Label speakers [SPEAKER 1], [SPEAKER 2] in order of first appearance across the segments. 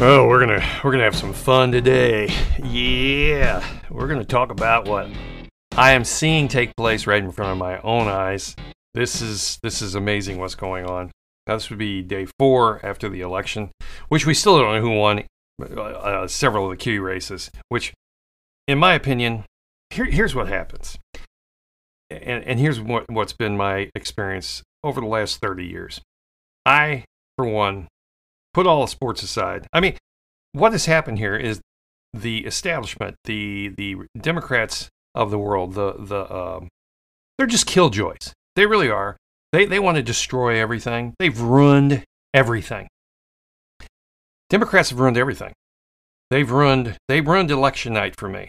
[SPEAKER 1] Oh, we're gonna we're gonna have some fun today. Yeah, we're gonna talk about what I am seeing take place right in front of my own eyes. This is this is amazing. What's going on? Now, this would be day four after the election, which we still don't know who won uh, uh, several of the key races. Which, in my opinion, here, here's what happens, and and here's what what's been my experience over the last thirty years. I, for one, put all the sports aside. I mean, what has happened here is the establishment, the the Democrats of the world, the the um, they're just killjoys. They really are. They they want to destroy everything. They've ruined everything. Democrats have ruined everything. They've ruined they've ruined election night for me.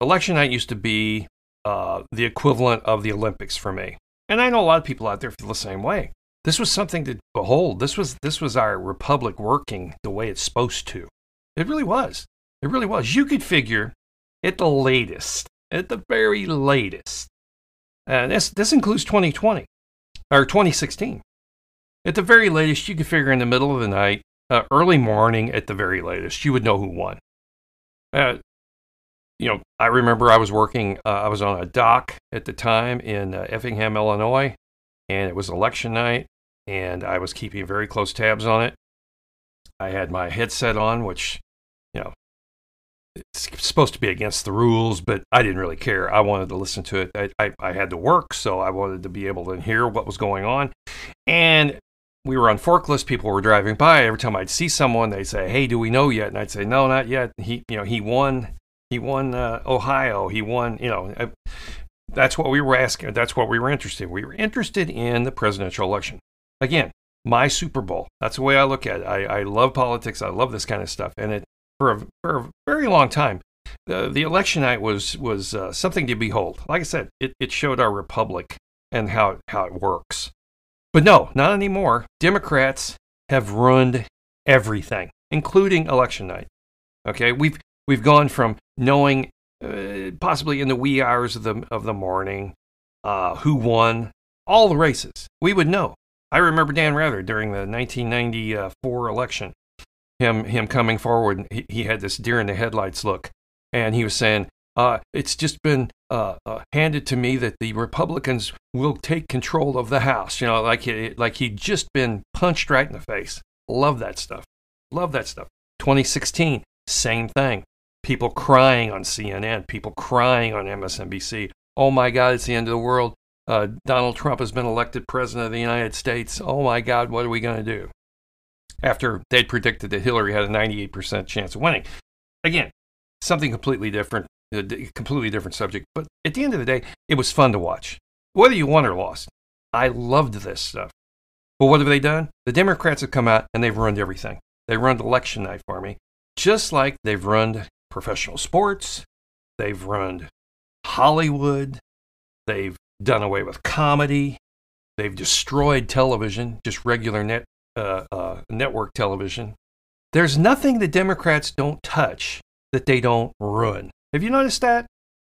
[SPEAKER 1] Election night used to be uh, the equivalent of the Olympics for me, and I know a lot of people out there feel the same way. This was something to behold. This was this was our republic working the way it's supposed to. It really was. It really was. You could figure at the latest, at the very latest, and this this includes 2020 or 2016. At the very latest, you could figure in the middle of the night, uh, early morning at the very latest, you would know who won. Uh, you know, I remember I was working, uh, I was on a dock at the time in uh, Effingham, Illinois, and it was election night, and I was keeping very close tabs on it. I had my headset on, which, you know, it's supposed to be against the rules, but I didn't really care. I wanted to listen to it. I, I, I, had to work, so I wanted to be able to hear what was going on. And we were on forklifts. People were driving by. Every time I'd see someone, they'd say, "Hey, do we know yet?" And I'd say, "No, not yet." He, you know, he won. He won uh, Ohio. He won. You know, I, that's what we were asking. That's what we were interested. in. We were interested in the presidential election. Again, my Super Bowl. That's the way I look at it. I, I love politics. I love this kind of stuff. And it, for, a, for a very long time, uh, the election night was, was uh, something to behold. Like I said, it, it showed our republic and how, how it works. But no, not anymore. Democrats have ruined everything, including election night. Okay, we've we've gone from knowing uh, possibly in the wee hours of the of the morning uh, who won all the races. We would know. I remember Dan Rather during the 1994 election, him him coming forward. He, he had this deer in the headlights look, and he was saying, uh, "It's just been uh, uh, handed to me that the Republicans will take control of the House." You know, like he, like he'd just been punched right in the face. Love that stuff. Love that stuff. 2016, same thing. People crying on CNN. People crying on MSNBC. Oh my God, it's the end of the world uh, Donald Trump has been elected president of the United States. Oh my God, what are we going to do? After they'd predicted that Hillary had a 98% chance of winning. Again, something completely different, a completely different subject. But at the end of the day, it was fun to watch, whether you won or lost. I loved this stuff. But what have they done? The Democrats have come out and they've ruined everything. They ruined election night for me, just like they've ruined professional sports, they've ruined Hollywood, they've done away with comedy. They've destroyed television, just regular net, uh, uh, network television. There's nothing the Democrats don't touch that they don't ruin. Have you noticed that?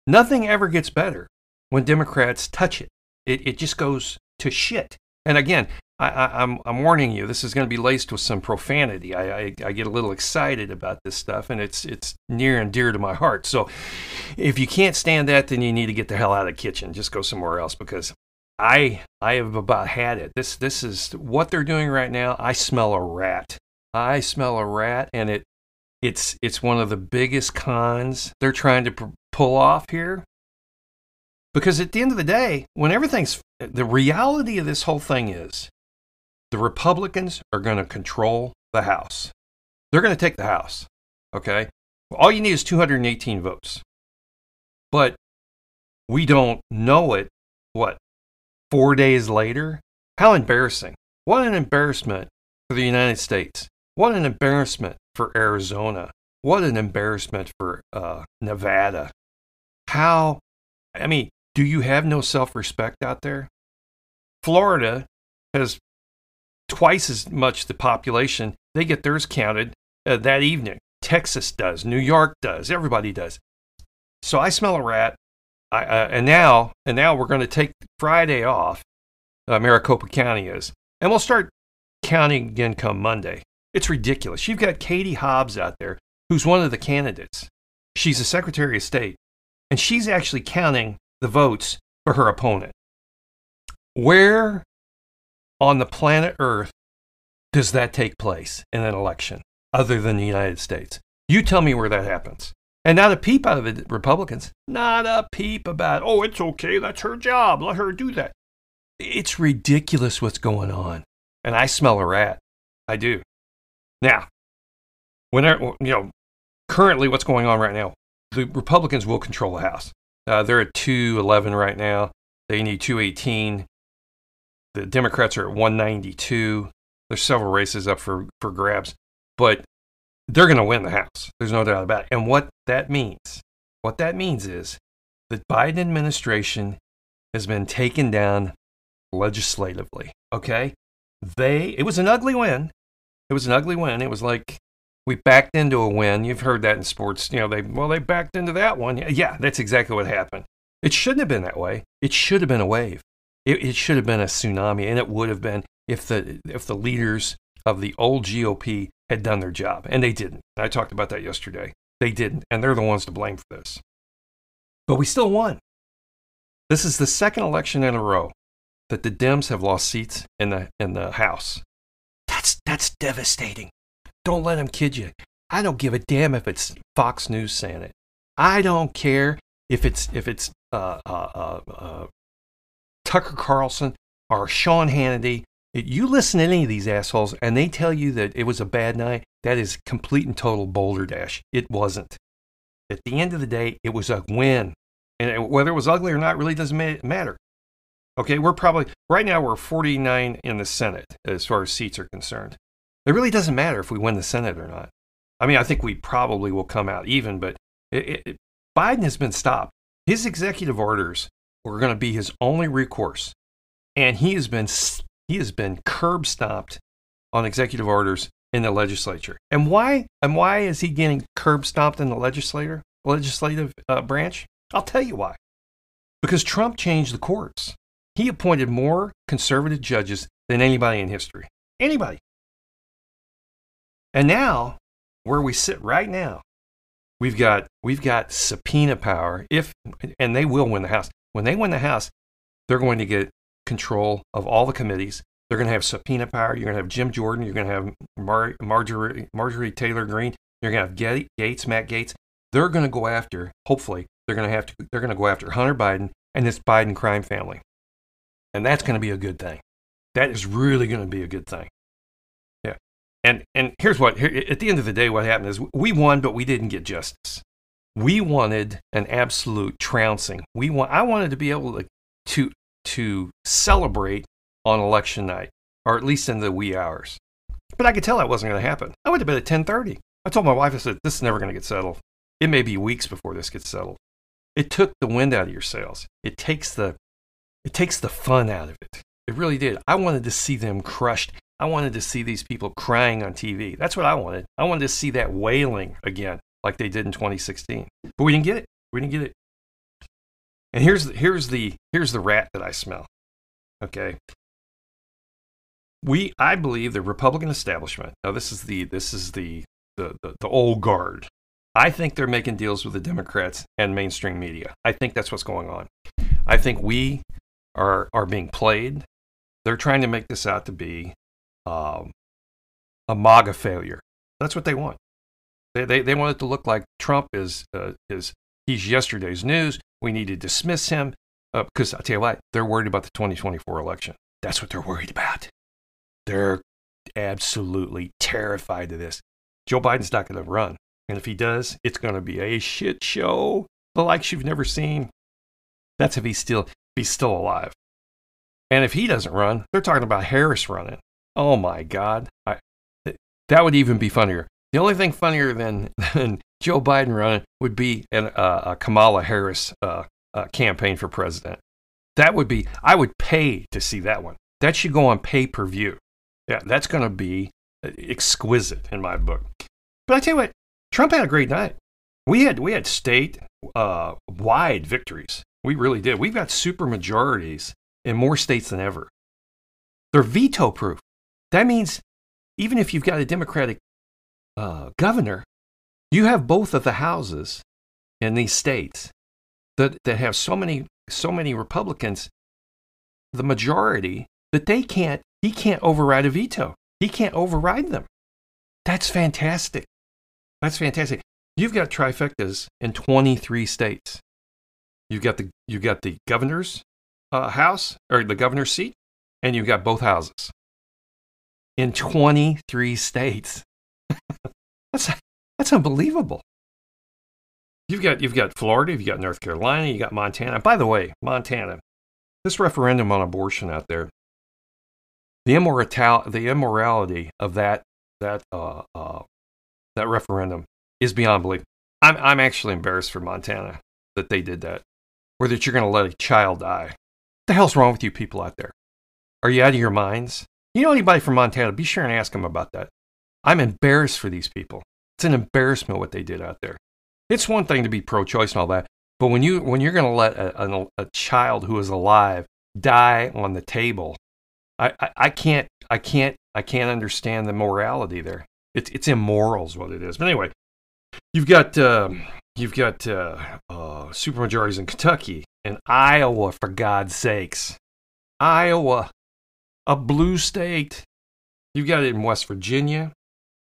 [SPEAKER 1] Nothing ever gets better when Democrats touch it. It, it just goes to shit. And again, I, am I'm, I'm warning you, this is going to be laced with some profanity. I, I, I, get a little excited about this stuff, and it's, it's near and dear to my heart. So if you can't stand that, then you need to get the hell out of the kitchen. Just go somewhere else because I, I have about had it. This, this is what they're doing right now. I smell a rat. I smell a rat, and it, it's, it's one of the biggest cons they're trying to pr- pull off here. Because at the end of the day, when everything's the reality of this whole thing is the Republicans are going to control the House. They're going to take the House. Okay? All you need is 218 votes. But we don't know it, what, four days later? How embarrassing. What an embarrassment for the United States. What an embarrassment for Arizona. what an embarrassment for uh, Nevada. How, I mean, do you have no self respect out there? Florida has twice as much the population. They get theirs counted uh, that evening. Texas does. New York does. Everybody does. So I smell a rat. I, uh, and now, and now we're going to take Friday off. Uh, Maricopa County is, and we'll start counting again come Monday. It's ridiculous. You've got Katie Hobbs out there, who's one of the candidates. She's a Secretary of State, and she's actually counting the votes for her opponent. Where on the planet Earth does that take place in an election other than the United States? You tell me where that happens. And not a peep out of the Republicans. Not a peep about, oh, it's okay. That's her job. Let her do that. It's ridiculous what's going on. And I smell a rat. I do. Now, whenever, you know, currently what's going on right now, the Republicans will control the House. Uh, they're at 211 right now. They need 218. The Democrats are at 192. There's several races up for, for grabs, but they're going to win the House. There's no doubt about it. And what that means, what that means is the Biden administration has been taken down legislatively. Okay, they it was an ugly win. It was an ugly win. It was like we backed into a win. You've heard that in sports. You know, they well they backed into that one. Yeah, that's exactly what happened. It shouldn't have been that way. It should have been a wave. It, it should have been a tsunami, and it would have been if the if the leaders of the old GOP had done their job, and they didn't. I talked about that yesterday. They didn't, and they're the ones to blame for this. But we still won. This is the second election in a row that the Dems have lost seats in the in the House. That's that's devastating. Don't let them kid you. I don't give a damn if it's Fox News saying it. I don't care if it's if it's uh, uh, uh, uh Tucker Carlson or Sean Hannity. You listen to any of these assholes and they tell you that it was a bad night, that is complete and total boulder dash. It wasn't. At the end of the day, it was a win. And whether it was ugly or not really doesn't matter. Okay, we're probably, right now, we're 49 in the Senate as far as seats are concerned. It really doesn't matter if we win the Senate or not. I mean, I think we probably will come out even, but it, it, Biden has been stopped. His executive orders were going to be his only recourse, and he has been he has been curb stopped on executive orders in the legislature. And why? And why is he getting curb stopped in the legislator legislative uh, branch? I'll tell you why. Because Trump changed the courts. He appointed more conservative judges than anybody in history. Anybody. And now, where we sit right now, we've got we've got subpoena power. If and they will win the House. When they win the House, they're going to get control of all the committees. They're going to have subpoena power. You're going to have Jim Jordan. You're going to have Mar- Marjorie, Marjorie Taylor Greene. You're going to have Gaetz, Matt Gaetz. They're going to go after. Hopefully, they're going to have to. They're going to go after Hunter Biden and this Biden crime family. And that's going to be a good thing. That is really going to be a good thing. Yeah. And and here's what here, at the end of the day what happened is we won but we didn't get justice. We wanted an absolute trouncing. We want I wanted to be able to to to celebrate on election night or at least in the wee hours. But I could tell that wasn't going to happen. I went to bed at 10:30. I told my wife I said this is never going to get settled. It may be weeks before this gets settled. It took the wind out of your sails. It takes the it takes the fun out of it. It really did. I wanted to see them crushed. I wanted to see these people crying on TV. That's what I wanted. I wanted to see that wailing again, like they did in 2016. But we didn't get it. We didn't get it. And here's the, here's the here's the rat that I smell. Okay. We I believe the Republican establishment. Now this is the this is the the, the, the old guard. I think they're making deals with the Democrats and mainstream media. I think that's what's going on. I think we are are being played. They're trying to make this out to be um, a MAGA failure. That's what they want. They, they, they want it to look like Trump is uh, is he's yesterday's news. We need to dismiss him uh, because I tell you what, they're worried about the 2024 election. That's what they're worried about. They're absolutely terrified of this. Joe Biden's not going to run, and if he does, it's going to be a shit show the likes you've never seen. That's if he's still he's still alive. And if he doesn't run, they're talking about Harris running. Oh my God. I, that would even be funnier. The only thing funnier than, than Joe Biden running would be an, uh, a Kamala Harris uh, uh, campaign for president. That would be, I would pay to see that one. That should go on pay per view. Yeah, that's going to be uh, exquisite in my book. But I tell you what, Trump had a great night. We had we had state uh, wide victories. We really did. We've got super majorities in more states than ever. They're veto proof. That means even if you've got a Democratic uh, governor, you have both of the houses in these states that, that have so many so many Republicans, the majority that they can't he can't override a veto. He can't override them. That's fantastic. That's fantastic. You've got trifectas in 23 states. You've got the you've got the governor's uh, house or the governor's seat, and you've got both houses in 23 states. That's that's unbelievable. You've got you've got Florida, you've got North Carolina, you got Montana. By the way, Montana, this referendum on abortion out there, the immorality the immorality of that that uh, uh, that referendum is beyond belief. I'm I'm actually embarrassed for Montana that they did that, or that you're going to let a child die. What the hell's wrong with you people out there? Are you out of your minds? You know anybody from Montana? Be sure and ask them about that. I'm embarrassed for these people. It's an embarrassment what they did out there. It's one thing to be pro-choice and all that, but when you when you're going to let a, a, a, child who is alive die on the table, I, I, I can't I can't I can't understand the morality there. It's it's immoral is what it is. But anyway, you've got um, you've got uh, uh, supermajorities in Kentucky and Iowa for God's sakes, Iowa, a blue state. You've got it in West Virginia.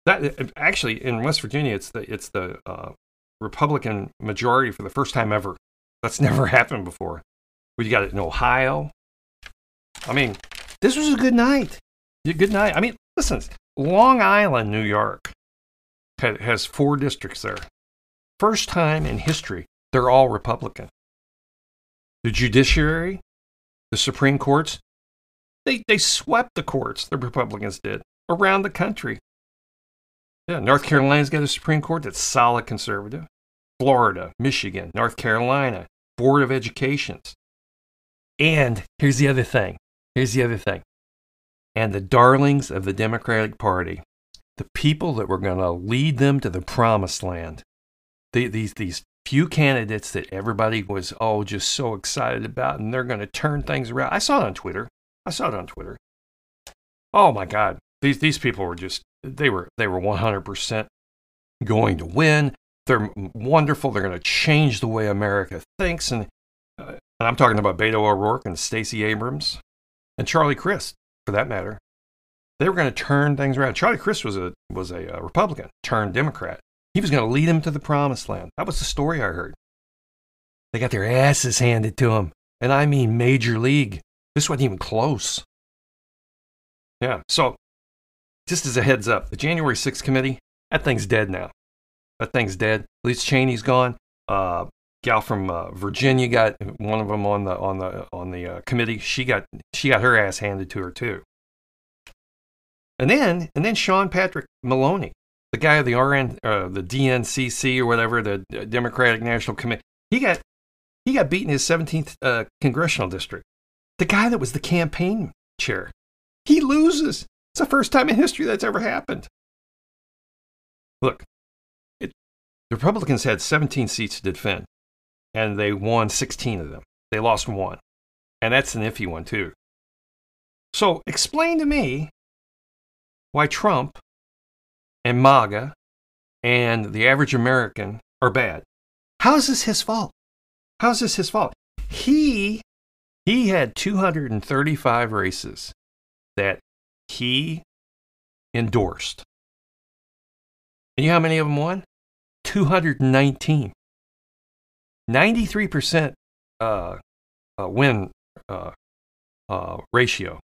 [SPEAKER 1] That actually in West Virginia, it's the it's the uh, Republican majority for the first time ever. That's never happened before. We got it in Ohio. I mean, this was a good night. Good night. I mean, listen, Long Island, New York, has four districts there. First time in history, they're all Republican. The judiciary, the Supreme Courts, they, they swept the courts, the Republicans did, around the country. Yeah, North Carolina's got a Supreme Court that's solid conservative. Florida, Michigan, North Carolina, Board of Educations. And here's the other thing. Here's the other thing. And the darlings of the Democratic Party, the people that were going to lead them to the promised land, the, these, these few candidates that everybody was, oh, just so excited about, and they're going to turn things around. I saw it on Twitter. I saw it on Twitter. Oh my God. These, these people were just, they were, they were 100% going to win. They're wonderful. They're going to change the way America thinks. And, uh, and I'm talking about Beto O'Rourke and Stacey Abrams and Charlie Crist, for that matter. They were going to turn things around. Charlie Crist was a was a, uh, Republican, turned Democrat. He was going to lead them to the promised land. That was the story I heard. They got their asses handed to them, and I mean major league. This wasn't even close. Yeah. So, just as a heads up, the January 6th committee, that thing's dead now. That thing's dead. Liz Cheney's gone. Uh, gal from uh, Virginia got one of them on the on the on the uh, committee. She got she got her ass handed to her too. And then and then Sean Patrick Maloney, the guy of the RN uh, the DNCC or whatever, the Democratic National Committee, he got he got beaten in his 17th uh, congressional district. The guy that was the campaign chair, he loses. It's the first time in history that's ever happened. Look, it, the Republicans had 17 seats to defend and they won 16 of them. They lost one. And that's an iffy one, too. So explain to me why Trump and MAGA and the average American are bad. How is this his fault? How is this his fault? He he had 235 races that he endorsed. And you know how many of them won? 219. 93% uh, uh, win uh, uh, ratio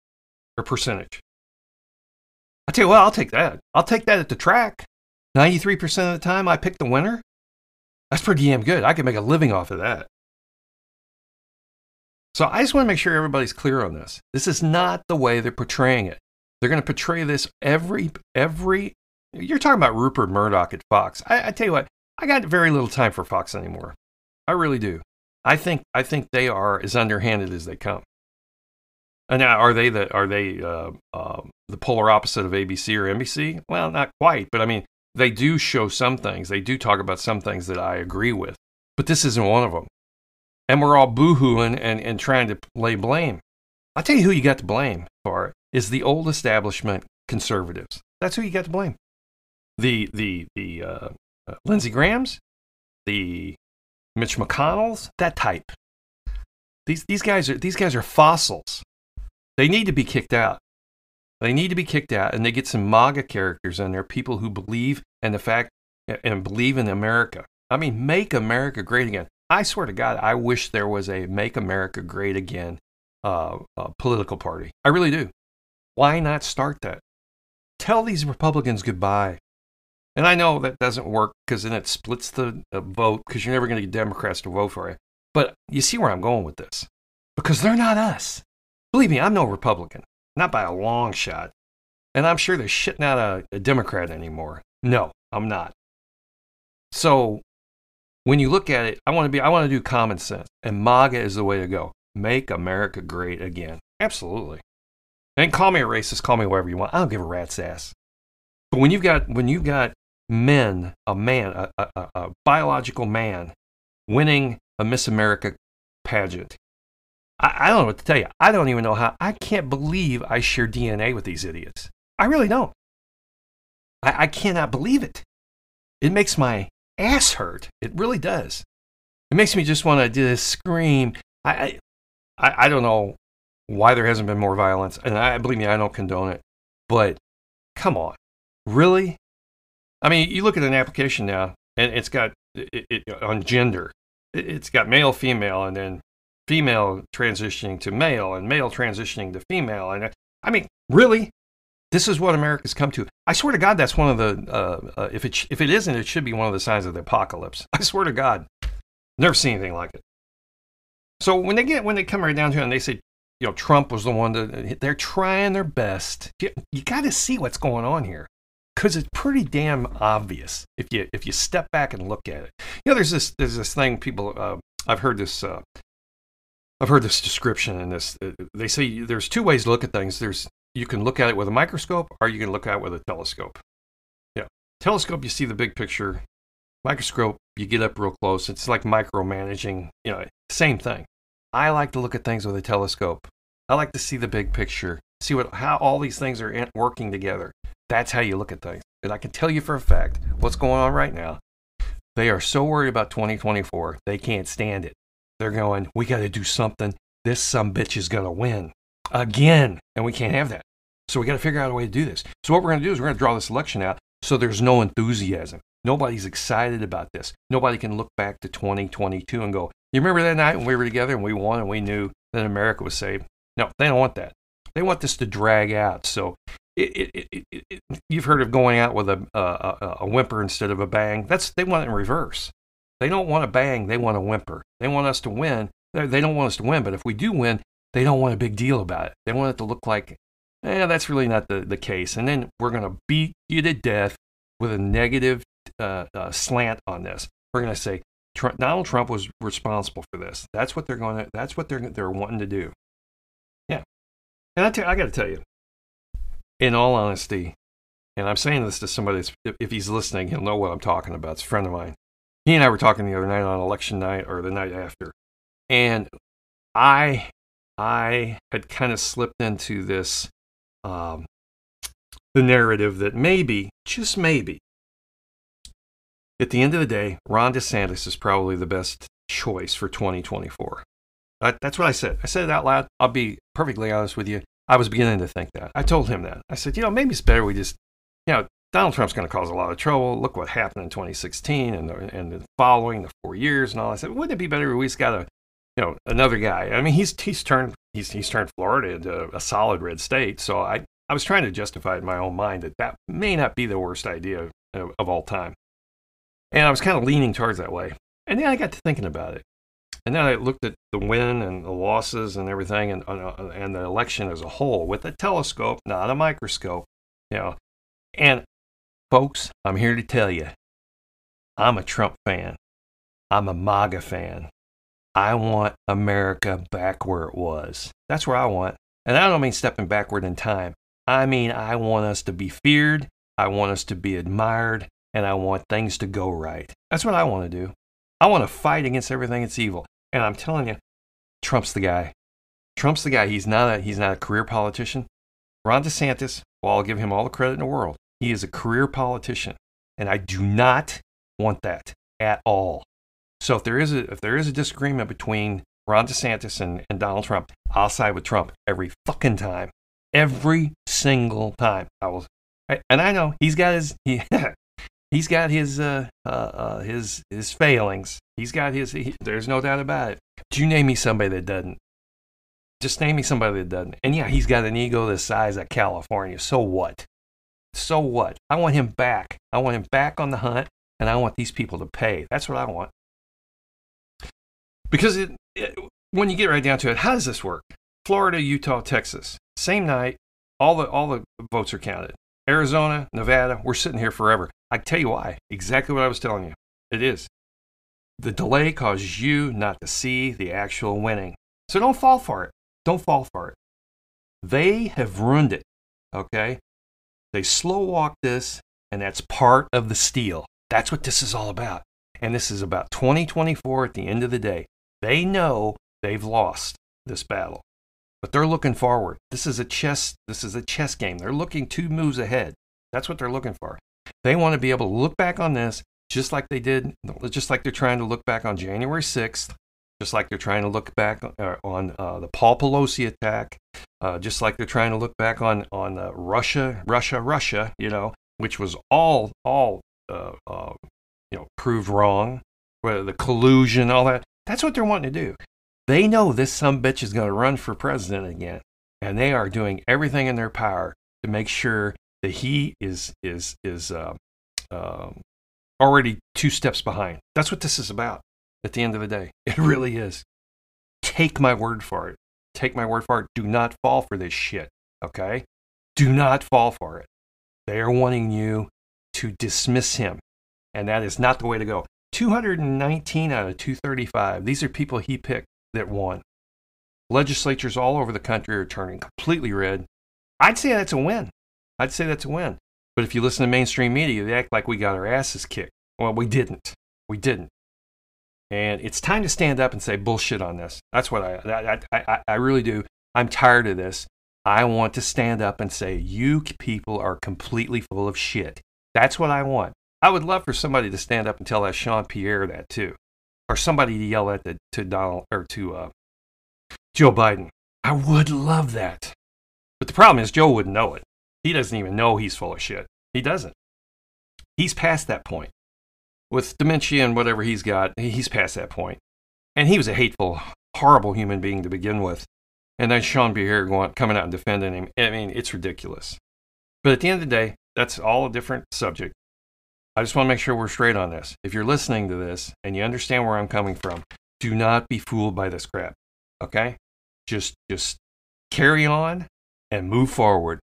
[SPEAKER 1] or percentage. I tell you what, I'll take that. I'll take that at the track. 93% of the time I pick the winner. That's pretty damn good. I can make a living off of that. So I just want to make sure everybody's clear on this. This is not the way they're portraying it. They're going to portray this every every you're talking about Rupert Murdoch at Fox. I, I tell you what, I got very little time for Fox anymore. I really do. I think I think they are as underhanded as they come. And now, are they the are they uh, uh, the polar opposite of ABC or NBC? Well, not quite, but I mean, they do show some things. They do talk about some things that I agree with, but this isn't one of them. And we're all boohooing and, and trying to lay blame. I'll tell you who you got to blame for it is the old establishment conservatives. That's who you got to blame. The the the uh, uh, Lindsey Graham's, the Mitch McConnell's, that type. These these guys are these guys are fossils. They need to be kicked out. They need to be kicked out, and they get some MAGA characters in there, people who believe in the fact and believe in America. I mean, make America great again. I swear to God, I wish there was a Make America Great Again uh, uh, political party. I really do. Why not start that? Tell these Republicans goodbye. And I know that doesn't work because then it splits the, vote because you're never going to get Democrats to vote for it. But you see where I'm going with this. Because they're not us. Believe me, I'm no Republican, not by a long shot. And I'm sure they're shitting out a, a Democrat anymore. No, I'm not. So when you look at it, I want to be I want to do common sense. And MAGA is the way to go. Make America great again. Absolutely. And call me a racist, call me whatever you want. I don't give a rat's ass. But when you've got when you've got men, a man, a, a, a biological man, winning a Miss America pageant, I, I don't know what to tell you. I don't even know how. I can't believe I share DNA with these idiots. I really don't. I, I cannot believe it. It makes my ass hurt. It really does. It makes me just want to just scream. I, I, I don't know why there hasn't been more violence, and I believe me, I don't condone it. But come on, really? I mean, you look at an application now, and it's got it, it, on gender. It, it's got male, female, and then female transitioning to male and male transitioning to female. And I mean, really, this is what America's come to. I swear to God, that's one of the. Uh, uh, if it if it isn't, it should be one of the signs of the apocalypse. I swear to God, never seen anything like it. So when they get when they come right down to it and they say, you know, Trump was the one that they're trying their best. You, you got to see what's going on here because it's pretty damn obvious if you if you step back and look at it. You know, there's this there's this thing people. Uh, I've heard this uh, I've heard this description and this. Uh, they say there's two ways to look at things. There's you can look at it with a microscope, or you can look at it with a telescope. Yeah, telescope you see the big picture. Microscope you get up real close. It's like micromanaging. You know, same thing. I like to look at things with a telescope. I like to see the big picture, see what how all these things are working together. That's how you look at things. And I can tell you for a fact what's going on right now. They are so worried about 2024, they can't stand it. They're going, we got to do something. This some bitch is going to win again. And we can't have that. So we got to figure out a way to do this. So what we're going to do is we're going to draw this election out so there's no enthusiasm. Nobody's excited about this. Nobody can look back to 2022 and go, you remember that night when we were together and we won and we knew that America was saved? No, they don't want that. They want this to drag out. So it, it, it, you've heard of going out with a, a, a whimper instead of a bang. That's they want it in reverse. They don't want a bang, they want a whimper. They want us to win. They don't want us to win, but if we do win, they don't want a big deal about it. They want it to look like, eh, that's really not the, the case. And then we're going to beat you to death with a negative uh, uh, slant on this. We're going to say Trump, Donald Trump was responsible for this. That's what they're going to. That's what they're they're wanting to do. Yeah, and I, t- I got to tell you, in all honesty, and I'm saying this to somebody if, if he's listening, he'll know what I'm talking about. It's a friend of mine he and I were talking the other night on election night or the night after, and I I had kind of slipped into this um, the narrative that maybe, just maybe, at the end of the day, Ron DeSantis is probably the best choice for 2024. that's what I said. I said it out loud. I'll be perfectly honest with you. I was beginning to think that. I told him that. I said, you know, maybe it's better we just, you know, Donald Trump's going to cause a lot of trouble. Look what happened in 2016 and the, and the following the four years and all. I said, wouldn't it be better if we just got a, you know, another guy? I mean, he's he's turned he's he's turned Florida into a solid red state. So I I was trying to justify in my own mind that that may not be the worst idea of, of all time, and I was kind of leaning towards that way. And then I got to thinking about it, and then I looked at the win and the losses and everything, and uh, and the election as a whole with a telescope, not a microscope, you know. And Folks, I'm here to tell you I'm a Trump fan. I'm a MAGA fan. I want America back where it was. That's where I want. And I don't mean stepping backward in time. I mean, I want us to be feared. I want us to be admired. And I want things to go right. That's what I want to do. I want to fight against everything that's evil. And I'm telling you, Trump's the guy. Trump's the guy. He's not a, he's not a career politician. Ron DeSantis, well, I'll give him all the credit in the world. He is a career politician. And I do not want that at all. So if there is a if there is a disagreement between Ron DeSantis and, and Donald Trump, I'll side with Trump every fucking time. Every single time. I will and I know he's got his he, he's got his uh, uh, uh, his his failings. He's got his he, there's no doubt about it. Do you name me somebody that doesn't? Just name me somebody that doesn't. And yeah, he's got an ego the size of California. So what? So what? I want him back. I want him back on the hunt, and I want these people to pay. That's what I want. Because it, it, when you get right down to it, how does this work? Florida, Utah, Texas, same night, all the all the votes are counted. Arizona, Nevada, we're sitting here forever. I tell you why. Exactly what I was telling you. It is. The delay causes you not to see the actual winning. So don't fall for it. Don't fall for it. They have ruined it. Okay? They slow walk this, and that's part of the steal. That's what this is all about. And this is about 2024 at the end of the day. They know they've lost this battle, but they're looking forward. This is a chess. This is a chess game. They're looking two moves ahead. That's what they're looking for. They want to be able to look back on this just like they did, just like they're trying to look back on January 6th, just like they're trying to look back uh, on uh, the Paul Pelosi attack, uh, just like they're trying to look back on on uh, Russia, Russia, Russia, you know, which was all all uh, uh, you know proved wrong, whether the collusion, all that. That's what they're wanting to do. They know this some bitch is going to run for president again, and they are doing everything in their power to make sure that he is is is uh, um, already two steps behind. That's what this is about. At the end of the day, it really is. Take my word for it. Take my word for it. Do not fall for this shit. Okay? Do not fall for it. They are wanting you to dismiss him, and that is not the way to go. 219 out of 235. These are people he picked that won. Legislatures all over the country are turning completely red. I'd say that's a win. I'd say that's a win. But if you listen to mainstream media, they act like we got our asses kicked. Well, we didn't. We didn't. And it's time to stand up and say bullshit on this. That's what I, I, I, I really do. I'm tired of this. I want to stand up and say, you people are completely full of shit. That's what I want. I would love for somebody to stand up and tell that Sean Pierre that too, or somebody to yell at the, to Donald or to uh, Joe Biden. I would love that. But the problem is Joe wouldn't know it. He doesn't even know he's full of shit. He doesn't. He's past that point. With dementia and whatever he's got, he's past that point. And he was a hateful, horrible human being to begin with. And then Sean Pierre going, coming out and defending him. I mean, it's ridiculous. But at the end of the day, that's all a different subject. I just want to make sure we're straight on this. If you're listening to this and you understand where I'm coming from, do not be fooled by this crap. Okay? Just just carry on and move forward.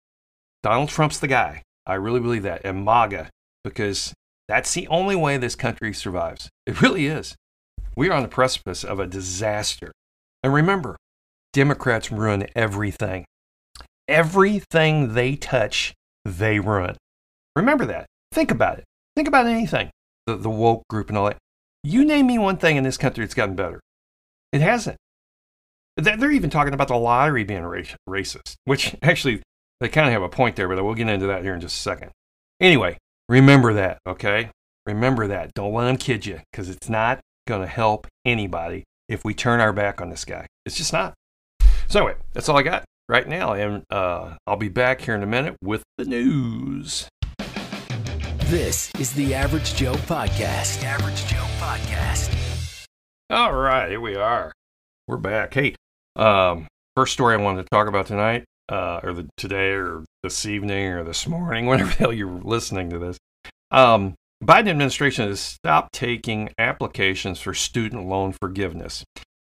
[SPEAKER 1] Donald Trump's the guy. I really believe that. And MAGA, because that's the only way this country survives. It really is. We are on the precipice of a disaster. And remember, Democrats ruin everything. Everything they touch, they ruin. Remember that. Think about it. Think about anything, the, the woke group and all that. You name me one thing in this country that's gotten better. It hasn't. They're even talking about the lottery being racist, which actually they kind of have a point there, but we'll get into that here in just a second. Anyway, remember that, okay? Remember that. Don't let them kid you because it's not going to help anybody if we turn our back on this guy. It's just not. So, anyway, that's all I got right now. And uh, I'll be back here in a minute with the news.
[SPEAKER 2] This is the Average Joe Podcast. The Average Joe Podcast.
[SPEAKER 1] All right, here we are. We're back. Hey, um, first story I wanted to talk about tonight, uh, or the, today, or this evening, or this morning, whenever the hell you're listening to this. Um, Biden administration has stopped taking applications for student loan forgiveness.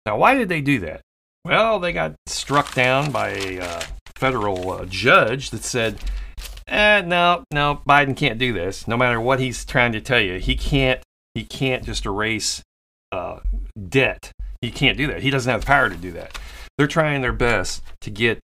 [SPEAKER 1] Now, why did they do that? Well, they got struck down by a uh, federal uh, judge that said eh, no, no, Biden can't do this. No matter what he's trying to tell you, he can't. He can't just erase uh, debt. He can't do that. He doesn't have the power to do that. They're trying their best to get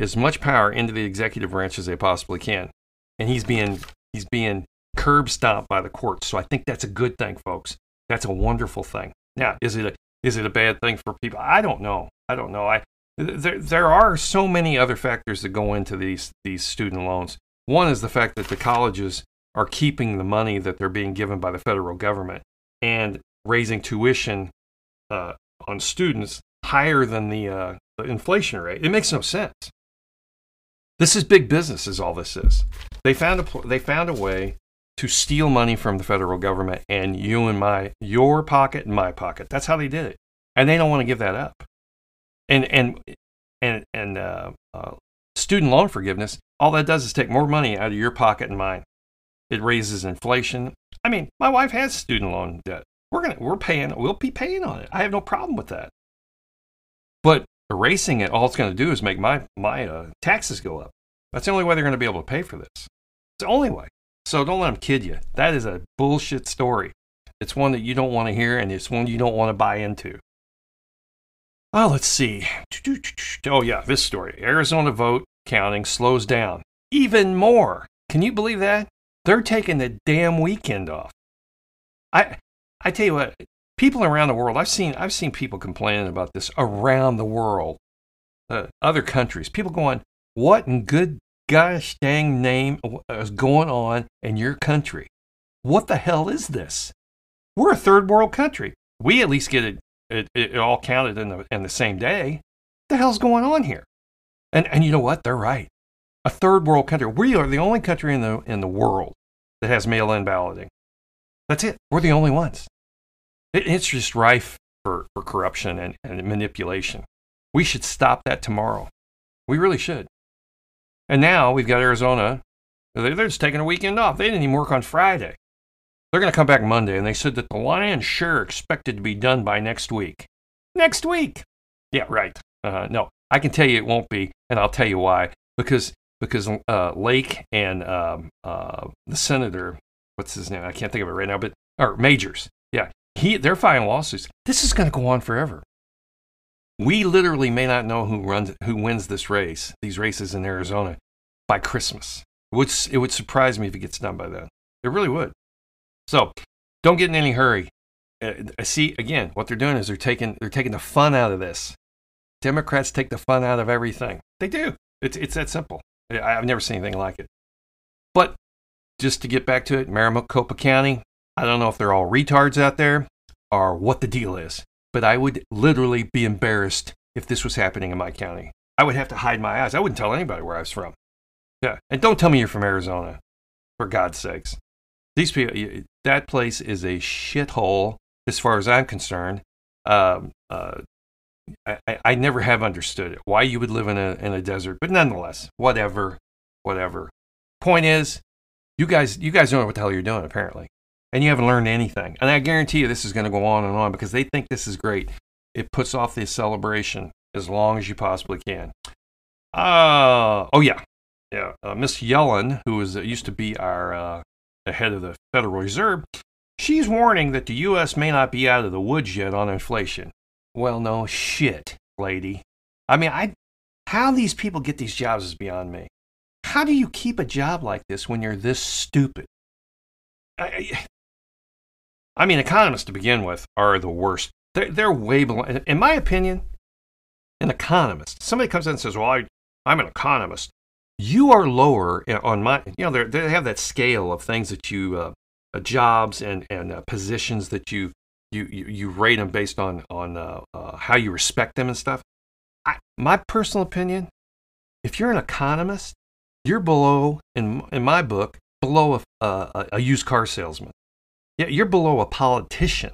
[SPEAKER 1] as much power into the executive branch as they possibly can, and he's being he's being curb stomped by the courts. So I think that's a good thing, folks. That's a wonderful thing. Now, is it a is it a bad thing for people? I don't know. I don't know. I there there are so many other factors that go into these these student loans. One is the fact that the colleges are keeping the money that they're being given by the federal government and raising tuition uh, on students higher than the, uh, the inflation rate. It makes no sense. This is big business, is all this is. They found a they found a way to steal money from the federal government and you and my your pocket and my pocket. That's how they did it, and they don't want to give that up. And and and and uh, uh, student loan forgiveness, all that does is take more money out of your pocket and mine. It raises inflation. I mean, my wife has student loan debt. We're gonna we're paying. We'll be paying on it. I have no problem with that. But erasing it, all it's going to do is make my my uh, taxes go up. That's the only way they're going to be able to pay for this. It's the only way. So don't let them kid you. That is a bullshit story. It's one that you don't want to hear, and it's one you don't want to buy into. Oh, let's see. Oh, yeah, this story. Arizona vote counting slows down even more. Can you believe that? They're taking the damn weekend off. I, I tell you what, people around the world, I've seen, I've seen people complaining about this around the world, uh, other countries. People going, what in good gosh dang name is going on in your country? What the hell is this? We're a third world country. We at least get it, it, it all counted in the, in the same day. What the hell's going on here? And, and you know what? They're right. A third world country. We are the only country in the, in the world that has mail in balloting. That's it. We're the only ones. It, it's just rife for, for corruption and, and manipulation. We should stop that tomorrow. We really should. And now we've got Arizona. They're just taking a weekend off. They didn't even work on Friday. They're going to come back Monday, and they said that the lion's share expected to be done by next week. Next week? Yeah, right. Uh, no, I can tell you it won't be, and I'll tell you why. Because because uh, Lake and um, uh, the senator, what's his name? I can't think of it right now, but or Majors. Yeah, he they're filing lawsuits. This is going to go on forever. We literally may not know who runs who wins this race, these races in Arizona, by Christmas. It would, it would surprise me if it gets done by then. It really would. So don't get in any hurry. Uh, see again, what they're doing is they're taking they're taking the fun out of this. Democrats take the fun out of everything. They do. It's it's that simple. I've never seen anything like it. But just to get back to it, Maricopa County, I don't know if they're all retards out there or what the deal is, but I would literally be embarrassed if this was happening in my county. I would have to hide my eyes. I wouldn't tell anybody where I was from. Yeah. And don't tell me you're from Arizona, for God's sakes. These people, that place is a shithole as far as I'm concerned. Um, uh, I, I never have understood it, why you would live in a, in a desert, but nonetheless, whatever, whatever. Point is, you guys, you guys don't know what the hell you're doing, apparently. And you haven't learned anything. And I guarantee you this is going to go on and on because they think this is great. It puts off the celebration as long as you possibly can. Uh, oh, yeah. Yeah. Uh, Miss Yellen, who was, uh, used to be our uh, head of the Federal Reserve, she's warning that the U.S. may not be out of the woods yet on inflation. Well, no shit, lady. I mean, I how these people get these jobs is beyond me. How do you keep a job like this when you're this stupid? I, I mean, economists to begin with are the worst. They're, they're way below. In my opinion, an economist. Somebody comes in and says, "Well, I, I'm an economist." You are lower on my. You know, they have that scale of things that you, uh, uh, jobs and and uh, positions that you you, you, rate them based on on uh, uh, how you respect them and stuff. I, my personal opinion, if you're an economist, you're below in in my book below a, a, a used car salesman. Yeah, you're below a politician.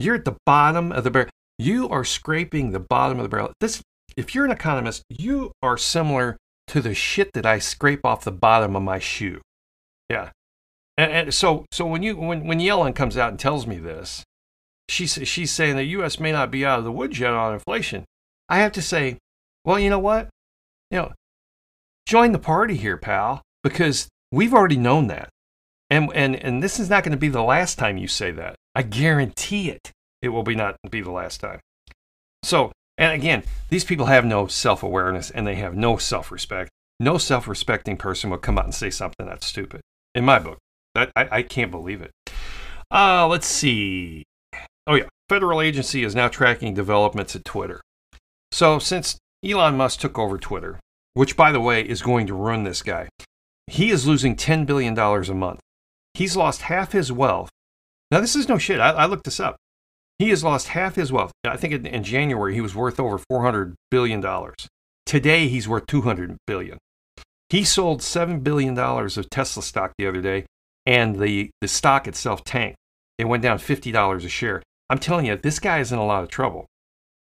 [SPEAKER 1] You're at the bottom of the barrel. You are scraping the bottom of the barrel. This, if you're an economist, you are similar to the shit that I scrape off the bottom of my shoe. Yeah, and, and so so when you when when Yellen comes out and tells me this, she's, she's saying the U.S. may not be out of the woods yet on inflation. I have to say, well, you know what? You know, join the party here, pal. because we've already known that. And, and, and this is not going to be the last time you say that. I guarantee it. It will be not be the last time. So, and again, these people have no self awareness and they have no self respect. No self respecting person would come out and say something that's stupid. In my book, that, I, I can't believe it. Uh, let's see. Oh, yeah. Federal agency is now tracking developments at Twitter. So, since Elon Musk took over Twitter, which, by the way, is going to ruin this guy, he is losing $10 billion a month. He's lost half his wealth. Now, this is no shit. I, I looked this up. He has lost half his wealth. I think in, in January he was worth over $400 billion. Today he's worth 200 billion. He sold $7 billion of Tesla stock the other day, and the, the stock itself tanked. It went down $50 a share. I'm telling you, this guy is in a lot of trouble.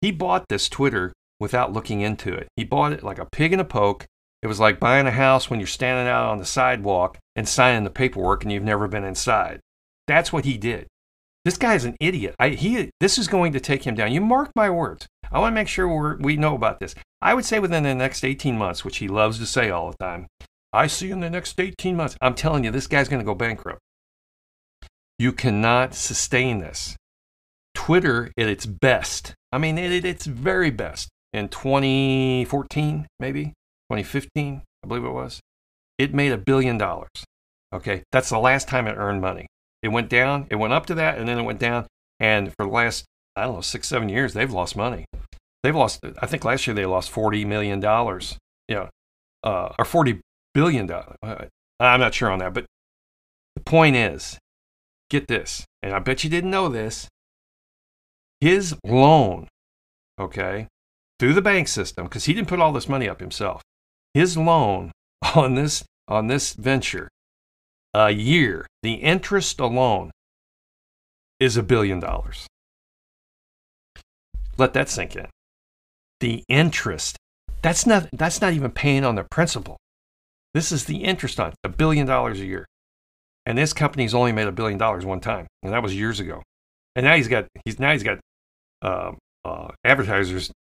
[SPEAKER 1] He bought this Twitter without looking into it. He bought it like a pig in a poke. It was like buying a house when you're standing out on the sidewalk and signing the paperwork and you've never been inside. That's what he did. This guy's an idiot. I, he, this is going to take him down. You mark my words. I want to make sure we know about this. I would say within the next 18 months, which he loves to say all the time, I see in the next 18 months. I'm telling you, this guy's going to go bankrupt. You cannot sustain this. Twitter at its best, I mean, at its very best, in 2014, maybe 2015, I believe it was, it made a billion dollars. Okay, that's the last time it earned money. It went down, it went up to that, and then it went down. And for the last, I don't know, six, seven years, they've lost money. They've lost, I think last year they lost $40 million, you know, uh, or $40 billion. I'm not sure on that. But the point is, get this, and I bet you didn't know this. His loan, okay, through the bank system, because he didn't put all this money up himself, his loan on this on this venture a year, the interest alone is a billion dollars. Let that sink in. The interest, that's not, that's not even paying on the principal. This is the interest on a billion dollars a year. And this company's only made a billion dollars one time, and that was years ago. And now he's got he's now he's got uh, uh, advertisers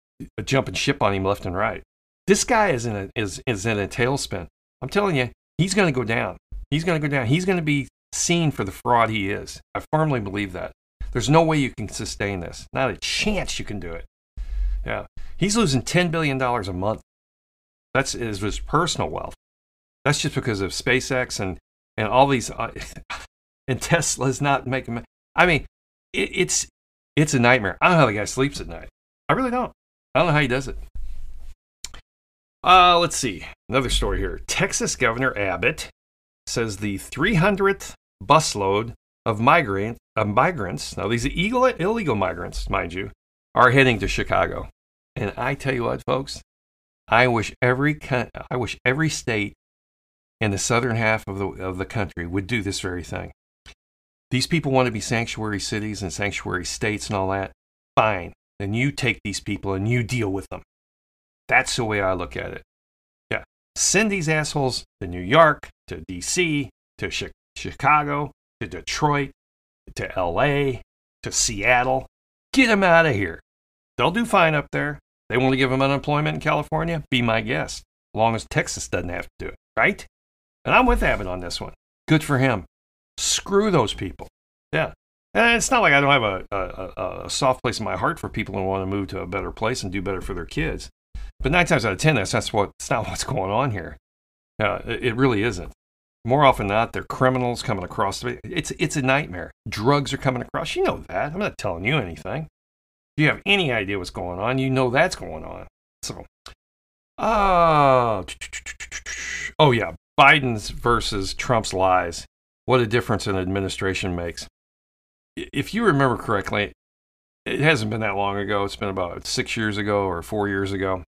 [SPEAKER 1] jumping ship on him left and right. This guy is in a is is in a tailspin. I'm telling you, he's going to go down. He's going to go down. He's going to be seen for the fraud he is. I firmly believe that. There's no way you can sustain this. Not a chance you can do it. Yeah. He's losing $10 billion a month. That's is his personal wealth. That's just because of SpaceX and, and all these. Uh, and Tesla's not making. I mean, it, it's it's a nightmare. I don't know how the guy sleeps at night. I really don't. I don't know how he does it. Uh, let's see. Another story here. Texas Governor Abbott says the 300th busload of migrant, of migrants, now these are illegal, illegal migrants, mind you, are heading to Chicago. And I tell you what, folks, I wish every I wish every state in the southern half of the of the country would do this very thing. These people want to be sanctuary cities and sanctuary states and all that. Fine. Then you take these people and you deal with them. That's the way I look at it Yeah. send these assholes to New York, to DC, to Chi- Chicago, to Detroit, to LA, to Seattle. Get them out of here. They'll do fine up there. They want to give them unemployment in California? Be my guest, as long as Texas doesn't have to do it, right? And I'm with Abbott on this one. Good for him. Screw those people. Yeah. And it's not like I don't have a, a, a soft place in my heart for people who want to move to a better place and do better for their kids. But nine times out of ten, that's, that's what, that's not what's going on here. Uh, it, it really isn't. More often than not, they're criminals coming across. It's, it's a nightmare. Drugs are coming across. You know that. I'm not telling you anything. If you have any idea what's going on, you know that's going on. So, uh, oh yeah, Biden's versus Trump's lies. What a difference an administration makes. If you remember correctly, it hasn't been that long ago. It's been about six years ago or four years ago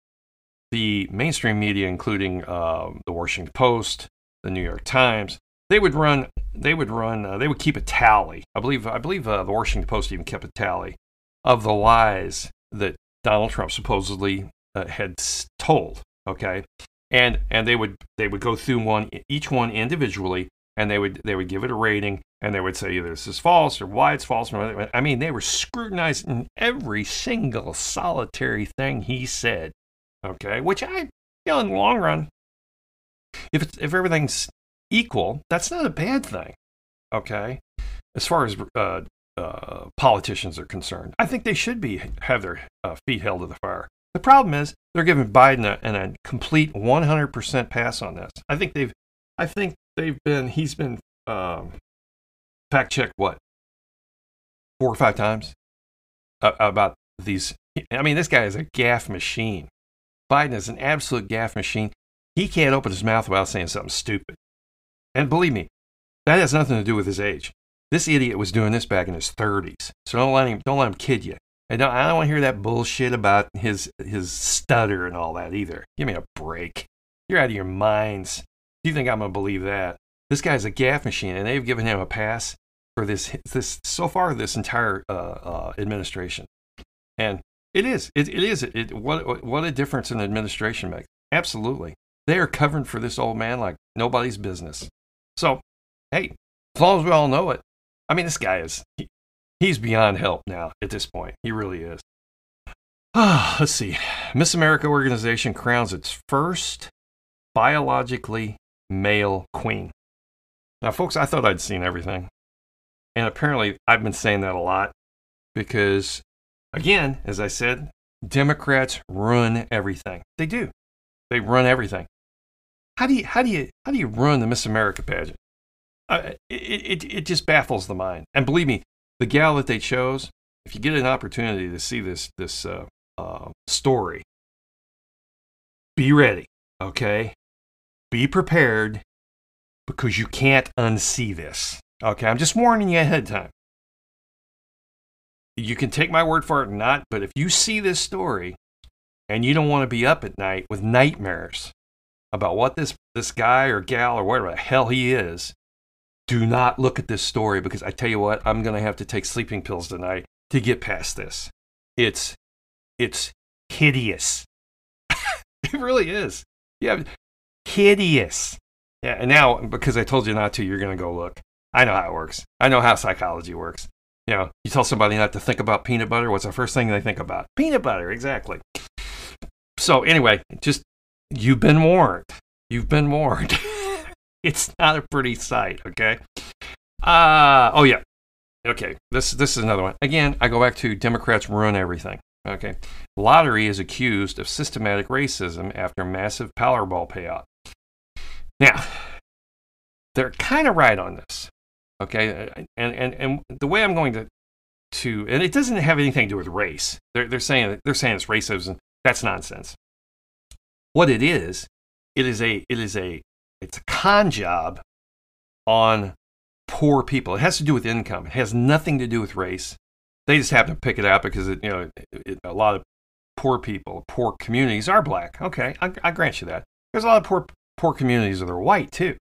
[SPEAKER 1] the mainstream media, including uh, the Washington Post, the New York Times, they would run, they would run, uh, they would keep a tally. I believe, I believe uh, the Washington Post even kept a tally of the lies that Donald Trump supposedly uh, had told. Okay, and and they would they would go through one each one individually, and they would they would give it a rating, and they would say either this is false or why it's false. I mean, they were scrutinizing every single solitary thing he said Okay, which I, you know, in the long run, If it's, if everything's equal, that's not a bad thing. Okay, as far as uh, uh, politicians are concerned, I think they should be have their uh, feet held to the fire. The problem is they're giving Biden a, a complete 100% pass on this. I think they've, I think they've been, he's been um, fact checked what four or five times about these. I mean, this guy is a gaffe machine. Biden is an absolute gaffe machine. He can't open his mouth without saying something stupid. And believe me, that has nothing to do with his age. This idiot was doing this back in his 30s. So don't let him don't let him kid you. I don't I don't want to hear that bullshit about his his stutter and all that either. Give me a break. You're out of your minds. Do you think I'm gonna believe that? This guy's a gaffe machine, and they've given him a pass for this this so far this entire uh, uh, administration. And it is it, it is it, what what a difference an administration makes. Absolutely, they are covering for this old man like nobody's business. So, hey, as long as we all know it, I mean, this guy is he, he's beyond help now at this point. He really is. Ah, let's see. Miss America organization crowns its first biologically male queen. Now, folks, I thought I'd seen everything. And apparently, I've been saying that a lot because, again, as I said, Democrats run everything. They do. They run everything. How do you how do you how do you run the Miss America pageant? Uh, it, it it just baffles the mind. And believe me, the gal that they chose, if you get an opportunity to see this this uh, uh, story, be ready. Okay, be prepared because you can't unsee this. Okay, I'm just warning you ahead of time. You can take my word for it or not, but if you see this story and you don't want to be up at night with nightmares about what this, this guy or gal or whatever the hell he is, do not look at this story because I tell you what, I'm going to have to take sleeping pills tonight to get past this. It's, it's hideous. it really is. Yeah, hideous. Yeah, and now because I told you not to, you're going to go look. I know how it works. I know how psychology works. You know, you tell somebody not to think about peanut butter, what's the first thing they think about? Peanut butter, exactly. So, anyway, just you've been warned. You've been warned. it's not a pretty sight, okay? Uh, oh, yeah. Okay, this, this is another one. Again, I go back to Democrats ruin everything. Okay. Lottery is accused of systematic racism after massive Powerball payout. Now, they're kind of right on this. Okay, uh, and and and the way I'm going to to and it doesn't have anything to do with race. They're they're saying they're saying it's racism. That's nonsense. What it is, it is a it is a it's a con job on poor people. It has to do with income. It has nothing to do with race. They just happen to pick it out because it, you know it, a lot of poor people, poor communities are black. Okay, I, I grant you that. There's a lot of poor poor communities that are white too.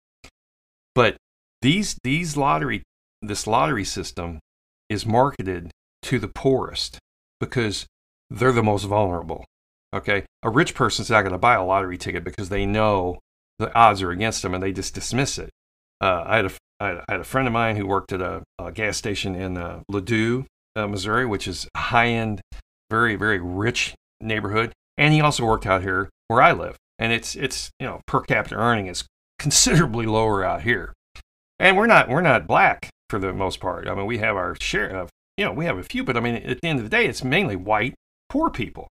[SPEAKER 1] But these these lottery this lottery system is marketed to the poorest because they're the most vulnerable. Okay, a rich person's not going to buy a lottery ticket because they know the odds are against them and they just dismiss it. Uh, I, had a, I had a friend of mine who worked at a, a gas station in uh, Ladue, uh, Missouri, which is a high end, very very rich neighborhood, and he also worked out here where I live, and it's it's you know per capita earning is considerably lower out here and we're not we're not black for the most part. I mean, we have our share of you know we have a few, but I mean at the end of the day, it's mainly white poor people.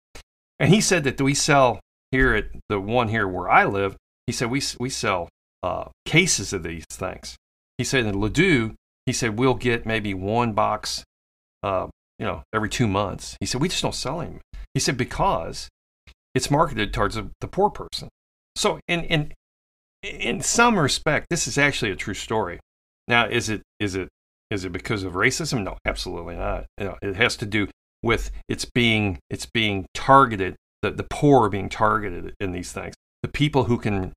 [SPEAKER 1] And he said that we sell here at the one here where I live. He said we we sell uh, cases of these things. He said in Ladue, he said we'll get maybe one box, uh, you know, every two months. He said we just don't sell him. He said because it's marketed towards the, poor person. So in in in some respect, this is actually a true story. Now, is it is it is it because of racism? No, absolutely not. It has to do with it's being it's being targeted. The the poor are being targeted in these things. The people who can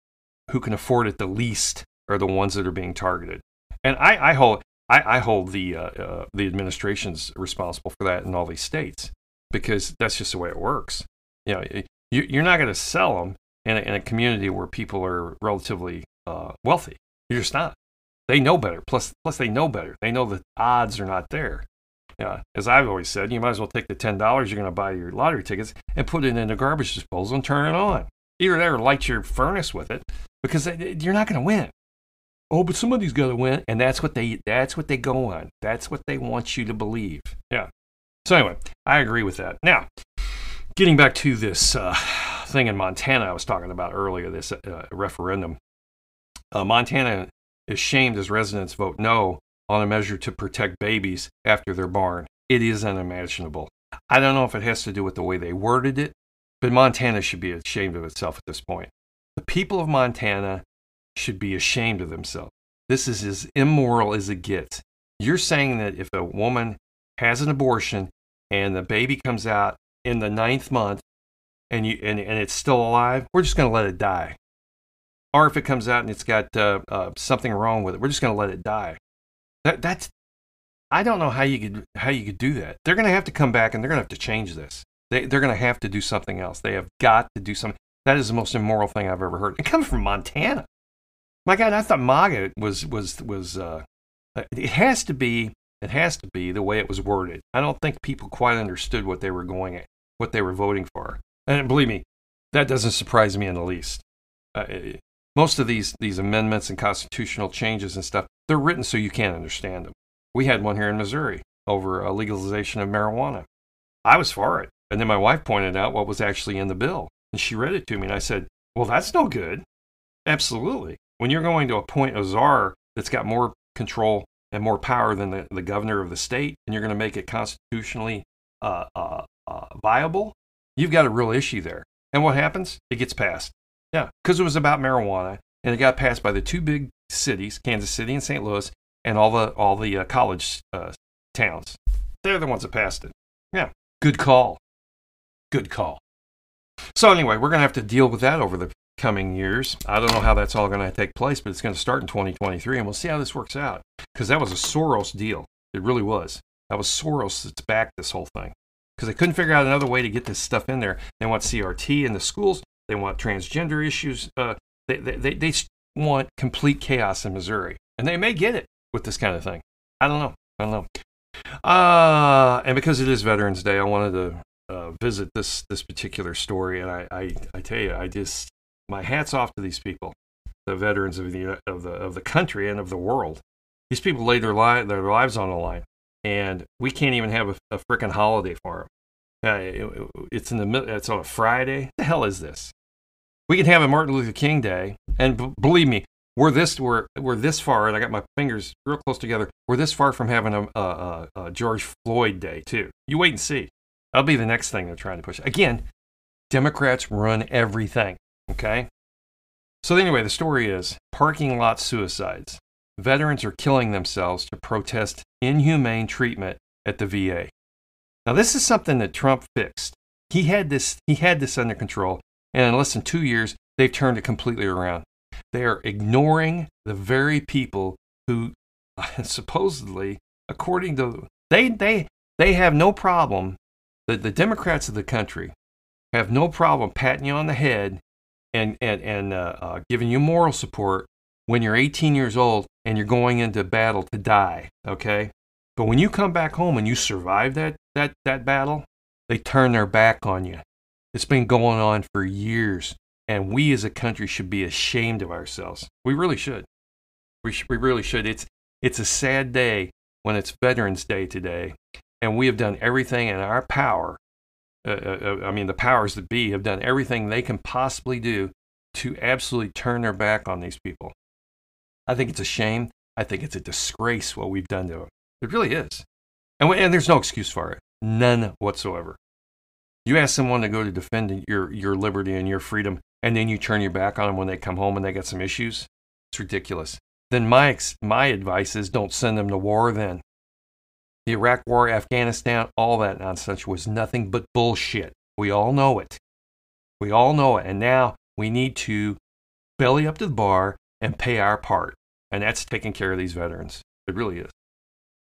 [SPEAKER 1] who can afford it the least are the ones that are being targeted. And I, I hold I, I hold the uh, uh, the administration's responsible for that in all these states because that's just the way it works. You know, you, you're not going to sell them in a, in a community where people are relatively uh, wealthy. You're just not. They know better. Plus, plus they know better. They know the odds are not there. Yeah, as I've always said, you might as well take the ten dollars you're going to buy your lottery tickets and put it in a garbage disposal and turn it on. Either that or light your furnace with it because you're not going to win. Oh, but somebody's got to win, and that's what they that's what they go on. That's what they want you to believe. Yeah. So anyway, I agree with that. Now, getting back to this uh, thing in Montana I was talking about earlier, this uh, referendum. Uh, Montana is shamed as residents vote no on a measure to protect babies after they're born. It is unimaginable. I don't know if it has to do with the way they worded it, but Montana should be ashamed of itself at this point. The people of Montana should be ashamed of themselves. This is as immoral as it gets. You're saying that if a woman has an abortion and the baby comes out in the ninth month and you and, and it's still alive, we're just going to let it die. Or if it comes out and it's got uh, uh, something wrong with it, we're just going to let it die. That that's I don't know how you could how you could do that. They're going to have to come back and they're going to have to change this. They they're going to have to do something else. They have got to do something. That is the most immoral thing I've ever heard. It comes from Montana. My God, I thought MAGA was was was. Uh, it has to be. It has to be the way it was worded. I don't think people quite understood what they were going at, what they were voting for. And believe me, that doesn't surprise me in the least. Uh, most of these these amendments and constitutional changes and stuff, they're written so you can't understand them. We had one here in Missouri over a legalization of marijuana. I was for it. And then my wife pointed out what was actually in the bill. And she read it to me. And I said, Well, that's no good. Absolutely. When you're going to appoint a czar that's got more control and more power than the, the governor of the state, and you're going to make it constitutionally uh, uh, uh, viable, you've got a real issue there. And what happens? It gets passed. Yeah, because it was about marijuana, and it got passed by the two big cities, Kansas City and St. Louis, and all the all the uh, college uh, towns. They're the ones that passed it. Yeah, good call. Good call. So anyway, we're gonna have to deal with that over the coming years. I don't know how that's all going to take place, but it's going to start in 2023, and we'll see how this works out. Because that was a Soros deal. It really was. That was Soros that's backed this whole thing. Because they couldn't figure out another way to get this stuff in there. They want CRT in the schools. They want transgender issues. Uh, they, they, they, they want complete chaos in Missouri. And they may get it with this kind of thing. I don't know. I don't know. Uh, and because it is Veterans Day, I wanted to uh, visit this this particular story. And I, I, I tell you, I just my hats off to these people, the veterans of the of the of the country and of the world. These people laid their li- their lives on the line, and we can't even have a, a freaking holiday for them. Uh, it, it's in the middle. it's on a Friday. What the hell is this? We can have a Martin Luther King Day, and b- believe me, we're this we're we're this far, and I got my fingers real close together. We're this far from having a, a, a George Floyd Day too. You wait and see. That'll be the next thing they're trying to push. Again, Democrats run everything. Okay. So anyway, the story is parking lot suicides. Veterans are killing themselves to protest inhumane treatment at the VA. Now this is something that Trump fixed. He had this he had this under control, and in less than two years, they've turned it completely around. They are ignoring the very people who supposedly, according to they they they have no problem. The, the Democrats of the country have no problem patting you on the head and and and uh, uh, giving you moral support when you're 18 years old and you're going into battle to die. Okay, but when you come back home and you survive that that that battle, they turn their back on you. It's been going on for years, and we as a country should be ashamed of ourselves. We really should. We should, we really should. It's it's a sad day when it's Veterans Day today, and we have done everything in our power uh, uh, uh, I mean, the powers that be have done everything they can possibly do to absolutely turn their back on these people. I think it's a shame. I think it's a disgrace what we've done to them. It really is. And, and there's no excuse for it. None whatsoever. You ask someone to go to defend your, your liberty and your freedom, and then you turn your back on them when they come home and they got some issues. It's ridiculous. Then my, my advice is don't send them to war then. The Iraq War, Afghanistan, all that nonsense was nothing but bullshit. We all know it. We all know it. And now we need to belly up to the bar and pay our part. And that's taking care of these veterans. It really is.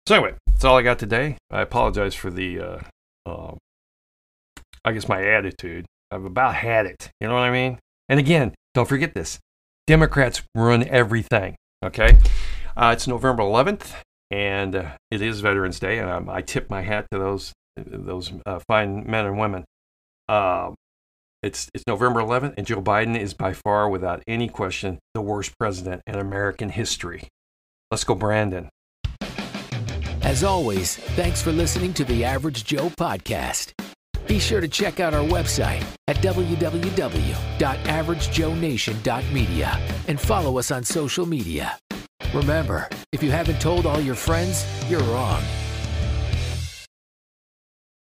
[SPEAKER 1] So, anyway, that's all I got today. I apologize for the, uh, uh, I guess, my attitude. I've about had it. You know what I mean? And again, don't forget this Democrats run everything. Okay? Uh, it's November 11th and uh, it is Veterans Day, and um, I tip my hat to those those uh, fine men and women. It's it's November 11th, and Joe Biden is by far, without any question, the worst president in American history. Let's go, Brandon.
[SPEAKER 2] As always, thanks for listening to the Average Joe podcast. Be sure to check out our website at www.averagejoenation.media and follow us on social media. Remember, if you haven't told all your friends, you're wrong.